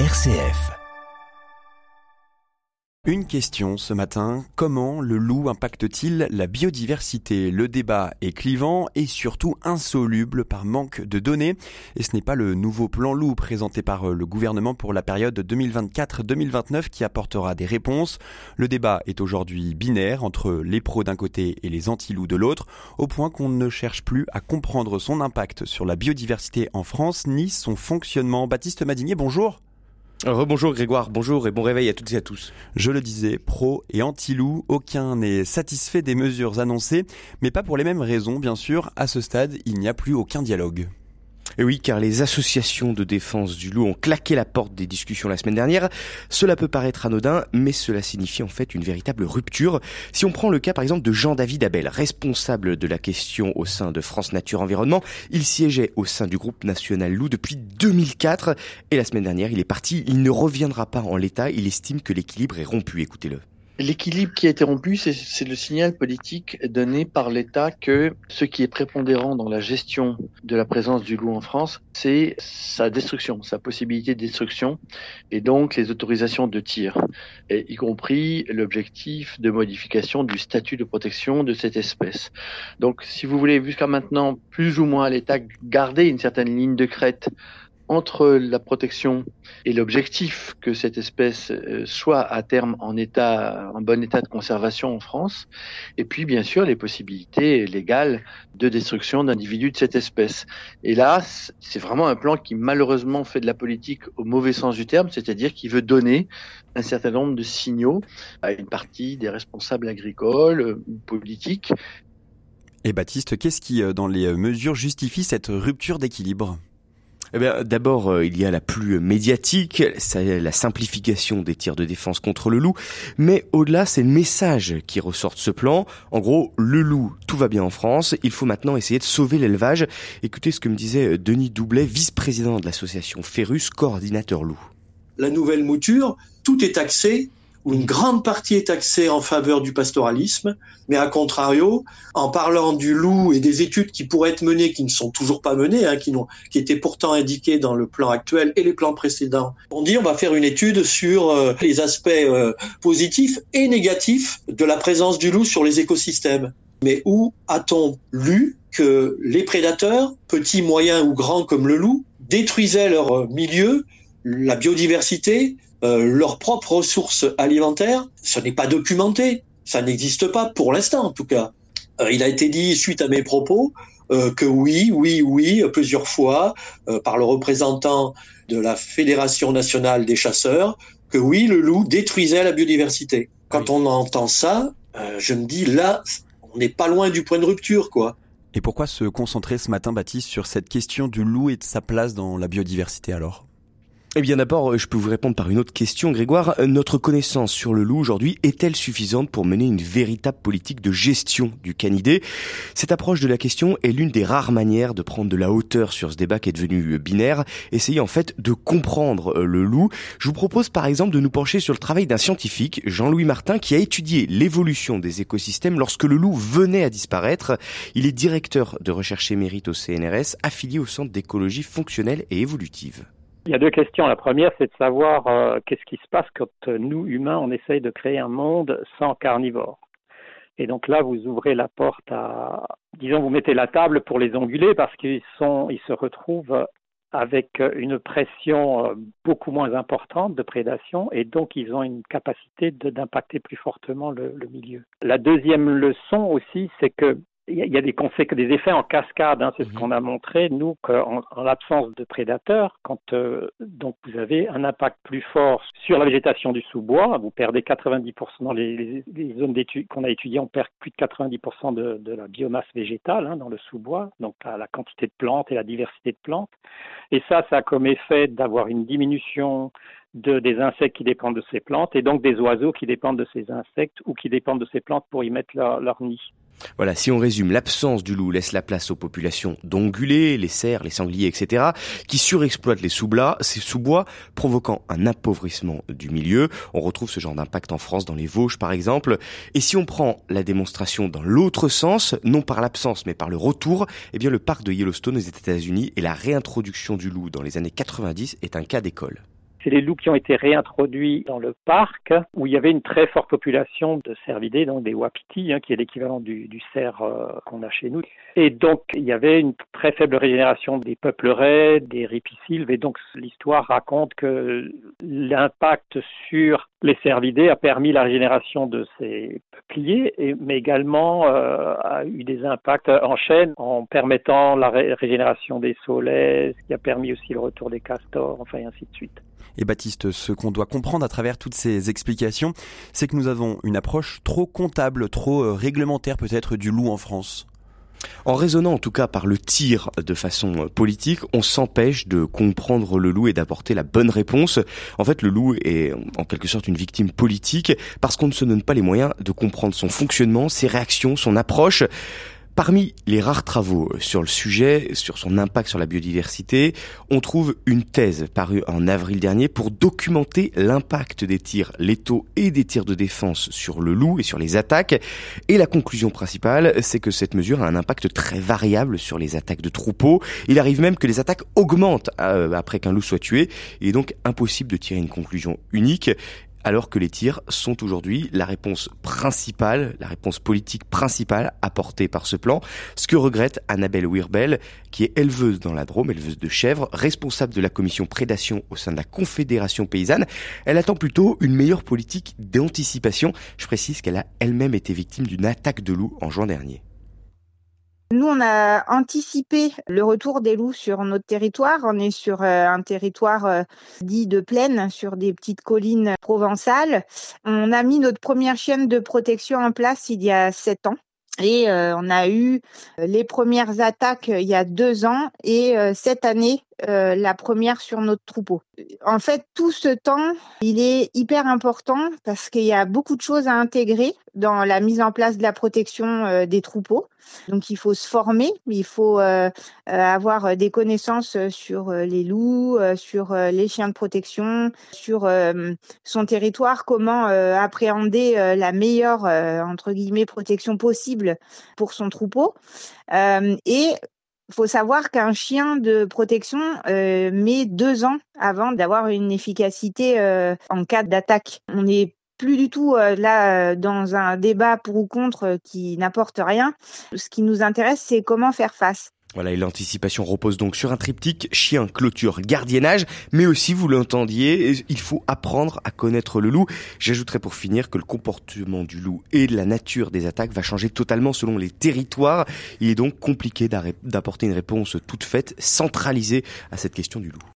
RCF. Une question ce matin, comment le loup impacte-t-il la biodiversité? Le débat est clivant et surtout insoluble par manque de données et ce n'est pas le nouveau plan loup présenté par le gouvernement pour la période 2024-2029 qui apportera des réponses. Le débat est aujourd'hui binaire entre les pros d'un côté et les anti-loups de l'autre au point qu'on ne cherche plus à comprendre son impact sur la biodiversité en France ni son fonctionnement. Baptiste Madinier, bonjour. Rebonjour Grégoire, bonjour et bon réveil à toutes et à tous. Je le disais, pro et anti-loup, aucun n'est satisfait des mesures annoncées, mais pas pour les mêmes raisons bien sûr. À ce stade, il n'y a plus aucun dialogue. Et oui, car les associations de défense du loup ont claqué la porte des discussions la semaine dernière. Cela peut paraître anodin, mais cela signifie en fait une véritable rupture. Si on prend le cas par exemple de Jean-David Abel, responsable de la question au sein de France Nature Environnement, il siégeait au sein du groupe national loup depuis 2004 et la semaine dernière il est parti, il ne reviendra pas en l'état, il estime que l'équilibre est rompu, écoutez-le. L'équilibre qui a été rompu, c'est le signal politique donné par l'État que ce qui est prépondérant dans la gestion de la présence du loup en France, c'est sa destruction, sa possibilité de destruction, et donc les autorisations de tir, y compris l'objectif de modification du statut de protection de cette espèce. Donc, si vous voulez, jusqu'à maintenant, plus ou moins l'État garder une certaine ligne de crête entre la protection et l'objectif que cette espèce euh, soit à terme en état, en bon état de conservation en France, et puis bien sûr les possibilités légales de destruction d'individus de cette espèce. Et là, c'est vraiment un plan qui malheureusement fait de la politique au mauvais sens du terme, c'est-à-dire qui veut donner un certain nombre de signaux à une partie des responsables agricoles ou euh, politiques. Et Baptiste, qu'est-ce qui, euh, dans les mesures, justifie cette rupture d'équilibre? Eh bien, d'abord, euh, il y a la plus médiatique, c'est la simplification des tirs de défense contre le loup. Mais au-delà, c'est le message qui ressort de ce plan. En gros, le loup, tout va bien en France. Il faut maintenant essayer de sauver l'élevage. Écoutez ce que me disait Denis Doublet, vice-président de l'association Ferus, coordinateur loup. La nouvelle mouture, tout est axé où une grande partie est axée en faveur du pastoralisme, mais à contrario, en parlant du loup et des études qui pourraient être menées, qui ne sont toujours pas menées, hein, qui, qui étaient pourtant indiquées dans le plan actuel et les plans précédents, on dit on va faire une étude sur euh, les aspects euh, positifs et négatifs de la présence du loup sur les écosystèmes. Mais où a-t-on lu que les prédateurs, petits, moyens ou grands comme le loup, détruisaient leur milieu, la biodiversité, euh, leurs propres ressources alimentaires, ce n'est pas documenté. Ça n'existe pas pour l'instant, en tout cas. Euh, il a été dit, suite à mes propos, euh, que oui, oui, oui, plusieurs fois, par le représentant de la Fédération nationale des chasseurs, que oui, le loup détruisait la biodiversité. Quand on entend ça, je me dis, là, on n'est pas loin du point de rupture, quoi. Et pourquoi se concentrer ce matin, Baptiste, sur cette question du loup et de sa place dans la biodiversité alors? Eh bien d'abord, euh, je peux vous répondre par une autre question, Grégoire. Euh, notre connaissance sur le loup aujourd'hui est-elle suffisante pour mener une véritable politique de gestion du canidé? Cette approche de la question est l'une des rares manières de prendre de la hauteur sur ce débat qui est devenu euh, binaire, essayer en fait de comprendre le loup. Je vous propose par exemple de nous pencher sur le travail d'un scientifique, Jean-Louis Martin, qui a étudié l'évolution des écosystèmes lorsque le loup venait à disparaître. Il est directeur de recherche émérite au CNRS, affilié au Centre d'écologie fonctionnelle et évolutive. Il y a deux questions. La première, c'est de savoir euh, qu'est-ce qui se passe quand euh, nous, humains, on essaye de créer un monde sans carnivores. Et donc là, vous ouvrez la porte à, disons, vous mettez la table pour les ongulés parce qu'ils sont, ils se retrouvent avec une pression euh, beaucoup moins importante de prédation et donc ils ont une capacité d'impacter plus fortement le, milieu. La deuxième leçon aussi, c'est que il y a des conséquences, des effets en cascade. Hein, c'est ce qu'on a montré nous qu'en en, l'absence de prédateurs, quand euh, donc vous avez un impact plus fort sur la végétation du sous-bois, vous perdez 90% dans les, les, zones qu'on a étudiées, on perd plus de 90% de, de, la biomasse végétale hein, dans le sous-bois, donc la, la quantité de plantes et la diversité de plantes. Et ça, ça a comme effet d'avoir une diminution de, des insectes qui dépendent de ces plantes et donc des oiseaux qui dépendent de ces insectes ou qui dépendent de ces plantes pour y mettre leur, leur nid. Voilà, si on résume, l'absence du loup laisse la place aux populations d'ongulés, les cerfs, les sangliers, etc., qui surexploitent les sous-bois, ces sous-bois, provoquant un appauvrissement du milieu. On retrouve ce genre d'impact en France, dans les Vosges par exemple. Et si on prend la démonstration dans l'autre sens, non par l'absence mais par le retour, eh bien le parc de Yellowstone aux États-Unis et la réintroduction du loup dans les années 90 est un cas d'école. C'est les loups qui ont été réintroduits dans le parc, où il y avait une très forte population de cervidés, donc des wapitis, hein, qui est l'équivalent du, cerf euh, qu'on a chez nous. Et donc, il y avait une très faible régénération des peuplerets, des ripisylves, et donc l'histoire raconte que l'impact sur les cervidés a permis la régénération de ces peupliers, et, mais également euh, a eu des impacts en chaîne en permettant la régénération des saulaies, ce qui a permis aussi le retour des castors, enfin et ainsi de suite. Et Baptiste, ce qu'on doit comprendre à travers toutes ces explications, c'est que nous avons une approche trop comptable, trop euh, réglementaire peut-être du loup en France. En raisonnant en tout cas par le tir de façon euh, politique, on s'empêche de comprendre le loup et d'apporter la bonne réponse. En fait, le loup est en quelque sorte une victime politique parce qu'on ne se donne pas les moyens de comprendre son fonctionnement, ses réactions, son approche. Parmi les rares travaux sur le sujet, sur son impact sur la biodiversité, on trouve une thèse parue en avril dernier pour documenter l'impact des tirs létaux et des tirs de défense sur le loup et sur les attaques. Et la conclusion principale, c'est que cette mesure a un impact très variable sur les attaques de troupeaux. Il arrive même que les attaques augmentent euh, après qu'un loup soit tué. Il est donc impossible de tirer une conclusion unique alors que les tirs sont aujourd'hui la réponse principale, la réponse politique principale apportée par ce plan, ce que regrette Annabelle Wirbel, qui est éleveuse dans la Drôme, éleveuse de chèvres, responsable de la commission prédation au sein de la Confédération paysanne. Elle attend plutôt une meilleure politique d'anticipation. Je précise qu'elle a elle-même été victime d'une attaque de loup en juin dernier. Nous, on a anticipé le retour des loups sur notre territoire. On est sur euh, un territoire euh, dit de plaine, sur des petites collines provençales. On a mis notre première chaîne de protection en place il y a sept ans. Et euh, on a eu les premières attaques il y a deux ans et cette année, euh, la première sur notre troupeau. En fait, tout ce temps, il est hyper important parce qu'il y a beaucoup de choses à intégrer dans la mise en place de la protection euh, des troupeaux. Donc, il faut se former, il faut euh, avoir des connaissances sur les loups, sur les chiens de protection, sur son territoire, comment appréhender la meilleure entre guillemets protection possible pour son troupeau. et faut savoir qu'un chien de protection euh, met deux ans avant d'avoir une efficacité euh, en cas d'attaque. On n'est plus du tout euh, là dans un débat pour ou contre qui n'apporte rien. Ce qui nous intéresse, c'est comment faire face. Voilà, et l'anticipation repose donc sur un triptyque chien, clôture, gardiennage, mais aussi, vous l'entendiez, il faut apprendre à connaître le loup. J'ajouterai pour finir que le comportement du loup et la nature des attaques va changer totalement selon les territoires. Il est donc compliqué d'apporter une réponse toute faite, centralisée à cette question du loup.